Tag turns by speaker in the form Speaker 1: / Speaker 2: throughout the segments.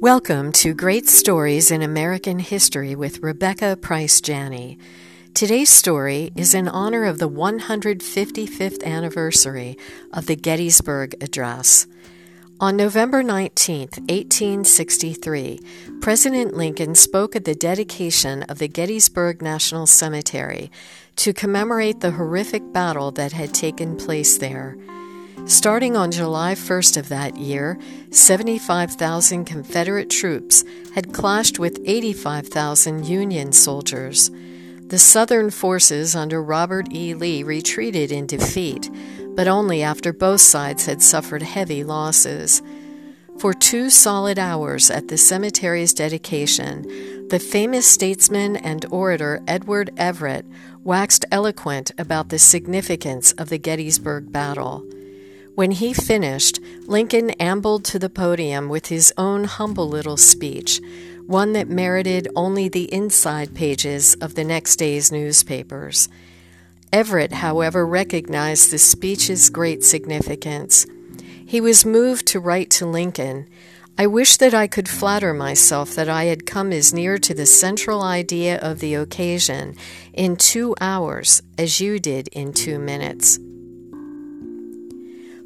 Speaker 1: Welcome to Great Stories in American History with Rebecca Price Janney. Today's story is in honor of the 155th anniversary of the Gettysburg Address. On November 19, 1863, President Lincoln spoke at the dedication of the Gettysburg National Cemetery to commemorate the horrific battle that had taken place there. Starting on July 1st of that year, 75,000 Confederate troops had clashed with 85,000 Union soldiers. The Southern forces under Robert E. Lee retreated in defeat, but only after both sides had suffered heavy losses. For two solid hours at the cemetery's dedication, the famous statesman and orator Edward Everett waxed eloquent about the significance of the Gettysburg battle. When he finished, Lincoln ambled to the podium with his own humble little speech, one that merited only the inside pages of the next day's newspapers. Everett, however, recognized the speech's great significance. He was moved to write to Lincoln I wish that I could flatter myself that I had come as near to the central idea of the occasion in two hours as you did in two minutes.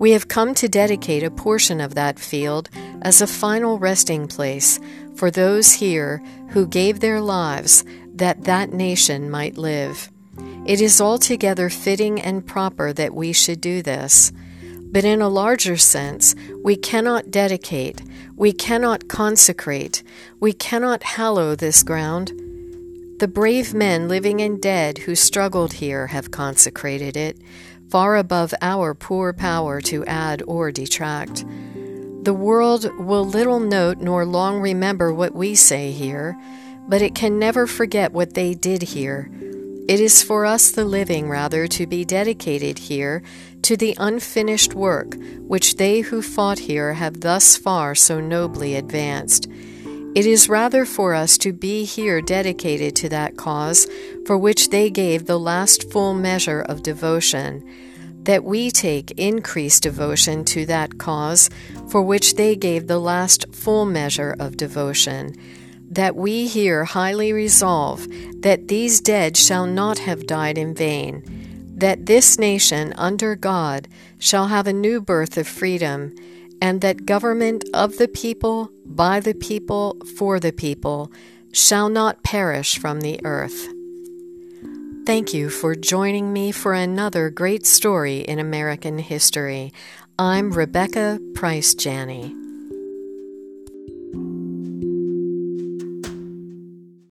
Speaker 1: We have come to dedicate a portion of that field as a final resting place for those here who gave their lives that that nation might live. It is altogether fitting and proper that we should do this. But in a larger sense, we cannot dedicate, we cannot consecrate, we cannot hallow this ground. The brave men living and dead who struggled here have consecrated it far above our poor power to add or detract. The world will little note nor long remember what we say here, but it can never forget what they did here. It is for us, the living, rather, to be dedicated here to the unfinished work which they who fought here have thus far so nobly advanced. It is rather for us to be here dedicated to that cause for which they gave the last full measure of devotion, that we take increased devotion to that cause for which they gave the last full measure of devotion, that we here highly resolve that these dead shall not have died in vain, that this nation under God shall have a new birth of freedom and that government of the people, by the people, for the people, shall not perish from the earth. Thank you for joining me for another great story in American history. I'm Rebecca Price Janney.